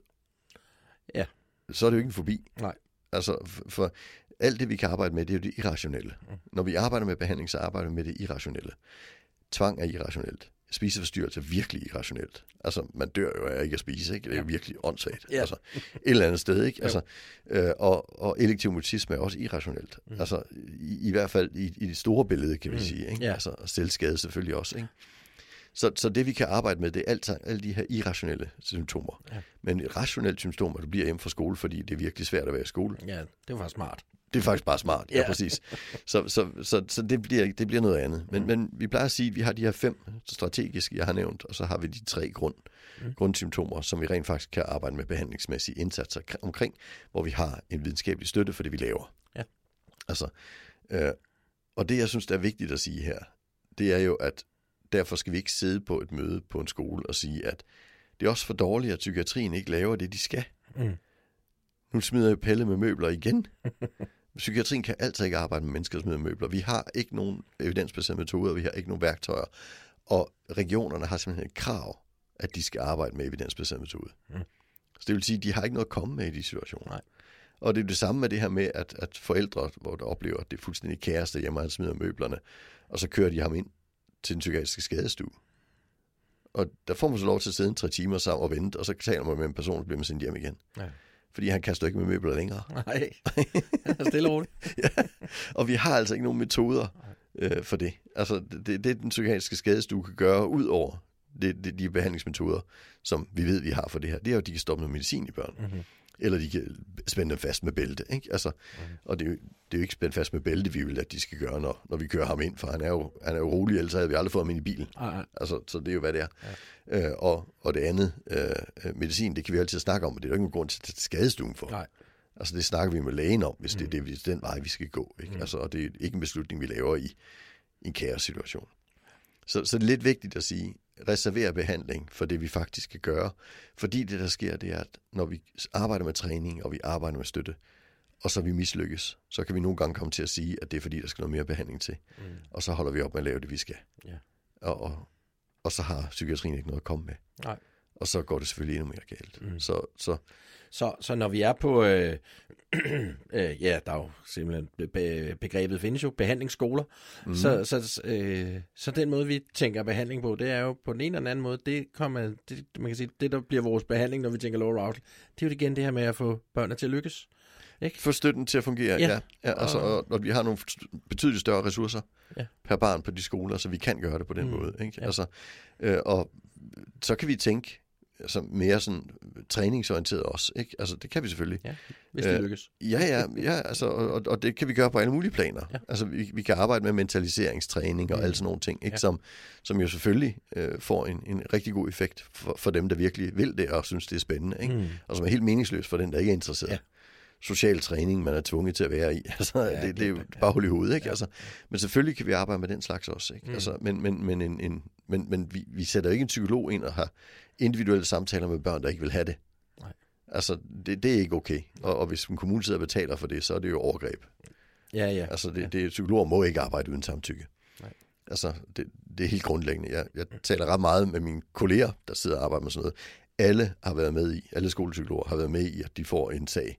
S1: ja.
S2: så er det jo ikke en fobi.
S1: Nej.
S2: Altså, for, for alt det, vi kan arbejde med, det er jo det irrationelle. Mm. Når vi arbejder med behandling, så arbejder vi med det irrationelle. Tvang er irrationelt. Spiseforstyrrelse er virkelig irrationelt. Altså, man dør jo af ikke at spise, ikke? Det er jo virkelig åndssvagt.
S1: Ja.
S2: Altså, et eller andet sted, ikke? Altså, øh, og, og elektiv mutisme er også irrationelt. Mm. Altså, i, i hvert fald i, i det store billede, kan vi mm. sige. Ikke?
S1: Ja.
S2: Altså, og selvskade selvfølgelig også, ikke? Så, så det, vi kan arbejde med, det er alt, alle de her irrationelle symptomer.
S1: Ja.
S2: Men et rationelt symptom, at du bliver hjemme fra skole, fordi det er virkelig svært at være i skole.
S1: Ja, det var smart.
S2: Det er faktisk bare smart, ja,
S1: Ja.
S2: præcis. Så, så, så, så det, bliver, det bliver noget andet. Men, mm. men vi plejer at sige, at vi har de her fem strategiske, jeg har nævnt, og så har vi de tre grund, mm. grundsymptomer, som vi rent faktisk kan arbejde med behandlingsmæssige indsatser omkring, hvor vi har en videnskabelig støtte for det, vi laver.
S1: Ja.
S2: Altså, øh, og det, jeg synes, der er vigtigt at sige her, det er jo, at derfor skal vi ikke sidde på et møde på en skole og sige, at det er også for dårligt, at psykiatrien ikke laver det, de skal.
S1: Mm.
S2: Nu smider jeg Pelle med møbler igen. Psykiatrien kan altid ikke arbejde med mennesker, der smider møbler. Vi har ikke nogen evidensbaserede metoder, vi har ikke nogen værktøjer. Og regionerne har simpelthen et krav, at de skal arbejde med evidensbaseret metode.
S1: Mm.
S2: Så det vil sige, at de har ikke noget at komme med i de situationer.
S1: Nej.
S2: Og det er det samme med det her med, at, at forældre, hvor der oplever, at det er fuldstændig kaos derhjemme, og han smider møblerne, og så kører de ham ind til den psykiatriske skadestue. Og der får man så lov til at sidde en tre timer sammen og vente, og så taler man med en person, og bliver man sendt hjem igen.
S1: Ja.
S2: Fordi han kaster ikke med møbler længere.
S1: Nej, stille og roligt.
S2: ja. Og vi har altså ikke nogen metoder øh, for det. Altså, det, det den psykiatriske skadestue kan gøre, ud over det, det, de behandlingsmetoder, som vi ved, vi har for det her, det er jo, at de kan stoppe noget medicin i børn.
S1: Mm-hmm.
S2: Eller de kan spænde dem fast med bælte. Ikke? Altså, mm-hmm. Og det er, jo, det er jo ikke spændt fast med bælte, vi vil, at de skal gøre, når, når vi kører ham ind, for han er jo, han er jo rolig, ellers havde vi aldrig fået ham ind i bilen.
S1: Ej, ej.
S2: Altså, så det er jo, hvad det er. Ja. Øh, og, og det andet, øh, medicin, det kan vi altid snakke om, men det er jo ikke nogen grund til at tage skadestuen for.
S1: Nej.
S2: Altså det snakker vi med lægen om, hvis mm. det, er hvis det er den vej, vi skal gå. Ikke?
S1: Mm.
S2: Altså, og det er ikke en beslutning, vi laver i, en kaos-situation. Så, så det er lidt vigtigt at sige, reservere behandling for det, vi faktisk skal gøre. Fordi det, der sker, det er, at når vi arbejder med træning, og vi arbejder med støtte, og så vi mislykkes, så kan vi nogle gange komme til at sige, at det er fordi, der skal noget mere behandling til.
S1: Mm.
S2: Og så holder vi op med at lave det, vi skal.
S1: Ja.
S2: Og, og, og så har psykiatrien ikke noget at komme med.
S1: Nej.
S2: Og så går det selvfølgelig endnu mere galt.
S1: Mm.
S2: Så, så
S1: Så, så når vi er på, øh, øh, ja, der er jo simpelthen, be, begrebet findes jo, behandlingsskoler, mm. så, så, øh, så den måde, vi tænker behandling på, det er jo på den ene eller den anden måde, det kommer, det, man kan sige, det der bliver vores behandling, når vi tænker low arousal, det er jo igen det her med at få børnene til at lykkes. Ikke?
S2: få støtten til at fungere,
S1: Ja.
S2: ja. ja, altså, og, og vi har nogle betydeligt større ressourcer
S1: Ja.
S2: per barn på de skoler, så vi kan gøre det på den
S1: mm.
S2: måde. Ikke?
S1: ja.
S2: Altså, øh, og så kan vi tænke altså, mere sådan træningsorienteret også. Ikke? Altså, det kan vi selvfølgelig.
S1: Ja, hvis det
S2: Øh,
S1: lykkes.
S2: Ja, ja, ja altså, og, og det kan vi gøre på alle mulige planer.
S1: Ja.
S2: Altså, vi, vi kan arbejde med mentaliseringstræning og
S1: Mm.
S2: alle sådan nogle ting, ikke?
S1: Ja.
S2: Som, som jo selvfølgelig øh, får en, en rigtig god effekt for, for dem, der virkelig vil det og synes, det er spændende. Ikke?
S1: Mm.
S2: Og som er helt meningsløst for den, der ikke er interesseret.
S1: Ja.
S2: Social træning, man er tvunget til at være i. Altså,
S1: Ja,
S2: det,
S1: det-
S2: er jo hul i hovedet, ikke?
S1: Ja.
S2: Altså, men selvfølgelig kan vi arbejde med den slags også, ikke?
S1: Mm.
S2: Altså, men men, men, en, en, men, men vi, vi sætter ikke en psykolog ind og har individuelle samtaler med børn, der ikke vil have det.
S1: Nej.
S2: Altså, det, det er ikke okay. Og, og hvis en kommune sidder og betaler for det, så er det jo overgreb.
S1: Ja, ja.
S2: Altså, det,
S1: ja.
S2: det, psykologer må ikke arbejde uden samtykke.
S1: Nej.
S2: Altså, det, det er helt grundlæggende. Jeg, jeg taler ret meget med mine kolleger, der sidder og arbejder med sådan noget. Alle har været med i, alle skolepsykologer har været med i, at de får en sag.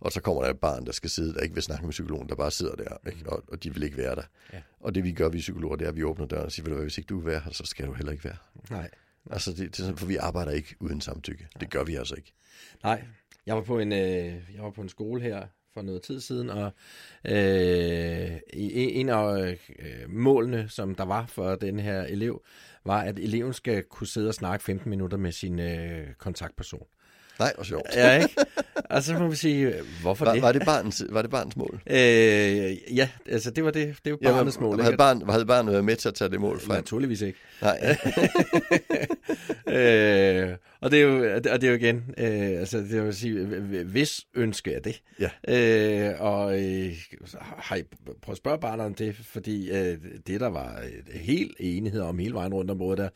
S2: Og så kommer der et barn, der skal sidde, der ikke vil snakke med psykologen, der bare sidder der, ikke? Og, og de vil ikke være der.
S1: Ja.
S2: Og det vi gør, vi psykologer, det er, at vi åbner døren og siger, hvad, hvis ikke du vil være her, så skal du heller ikke være.
S1: Nej.
S2: Altså, det, det er sådan, for vi arbejder ikke uden samtykke. Det gør vi altså ikke.
S1: Nej. Jeg var på en, øh, jeg var på en skole her for noget tid siden, og øh, en af øh, målene, som der var for den her elev, var, at eleven skal kunne sidde og snakke 15 minutter med sin øh, kontaktperson.
S2: Nej, hvor sjovt.
S1: Ja, ikke? Og så må vi sige, hvorfor
S2: var,
S1: det?
S2: Var det, barnets, var det barnets mål?
S1: Øh, ja, altså det var det. Det var barnets
S2: ja,
S1: mål.
S2: Havde, barn, havde barnet været med til at tage det mål frem?
S1: Naturligvis ikke.
S2: Nej.
S1: øh, og, det er jo, og det er jo igen, øh, altså det vil sige, hvis ønske er det.
S2: Ja.
S1: Øh, og øh, har I prøvet at spørge barnet om det, fordi øh, det, der var helt enighed om hele vejen rundt om bordet der,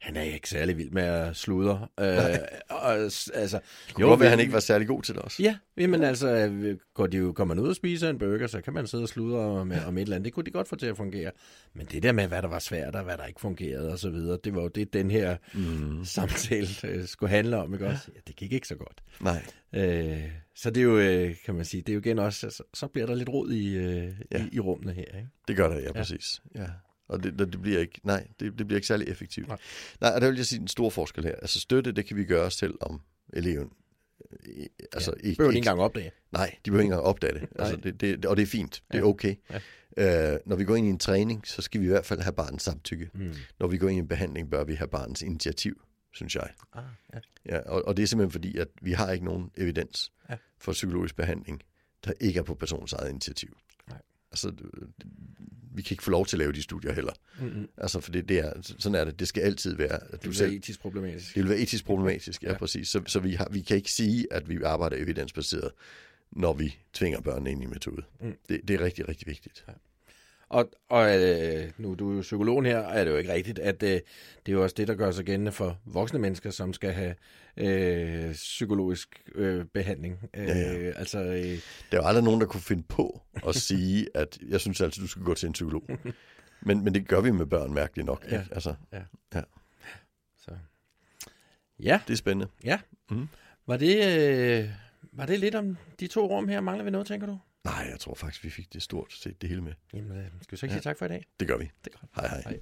S1: han er ikke særlig vild med at sludre. Øh, og, altså,
S2: det kunne jo, godt være, han ikke var særlig god til det også.
S1: Ja, men altså, går, de jo, kommer man ud og spiser en burger, så kan man sidde og sludre om, om et eller andet. Det kunne de godt få til at fungere. Men det der med, hvad der var svært, og hvad der ikke fungerede, og så videre, det var jo det, den her mm. samtale øh, skulle handle om, ikke også? Ja, det gik ikke så godt.
S2: Nej.
S1: Øh, så det er jo, øh, kan man sige, det er jo igen også, så, så bliver der lidt rod i, øh, ja. i, i rummene her, ikke?
S2: Det gør der, ja, præcis. Ja. Og det, det bliver ikke, nej, det, det bliver ikke særlig effektivt. Nej. nej, og der vil jeg sige en stor forskel her. Altså støtte, det kan vi gøre selv om eleven
S1: altså, ja, ikke, behøver ikke engang opdage.
S2: Nej, de behøver ikke engang opdage det. Altså, det, det. Og det er fint. Det er okay. Ja. Uh, når vi går ind i en træning, så skal vi i hvert fald have barnets samtykke. Mm. Når vi går ind i en behandling, bør vi have barnets initiativ, synes jeg. Ah, ja. Ja, og, og det er simpelthen fordi, at vi har ikke nogen evidens ja. for psykologisk behandling, der ikke er på personens eget initiativ. Nej. Altså, vi kan ikke få lov til at lave de studier heller. Mm-hmm. Altså, for det, det er, sådan er det. Det skal altid være... At
S1: det vil selv, være etisk problematisk.
S2: Det vil være etisk problematisk, ja, ja. præcis. Så, så vi, har, vi kan ikke sige, at vi arbejder evidensbaseret, når vi tvinger børnene ind i metode. Mm. Det, det er rigtig, rigtig vigtigt. Ja.
S1: Og, og øh, nu du er jo psykologen her, er det jo ikke rigtigt, at øh, det er jo også det, der gør sig gældende for voksne mennesker, som skal have øh, psykologisk øh, behandling. Øh, ja, ja. Altså, øh,
S2: der er jo aldrig nogen, der kunne finde på at sige, at jeg synes altid, du skal gå til en psykolog. Men, men det gør vi med børn, mærkeligt nok. Ja. Ikke? Altså, ja. ja.
S1: Så. Ja.
S2: Det er spændende.
S1: Ja. Mm. Var, det, øh, var det lidt om de to rum her? Mangler vi noget, tænker du?
S2: Nej, jeg tror faktisk, vi fik det stort set det hele med.
S1: Jamen, øh, skal vi så ikke ja. sige tak for i dag?
S2: Det gør vi.
S1: Det gør.
S2: Hej hej.
S1: hej.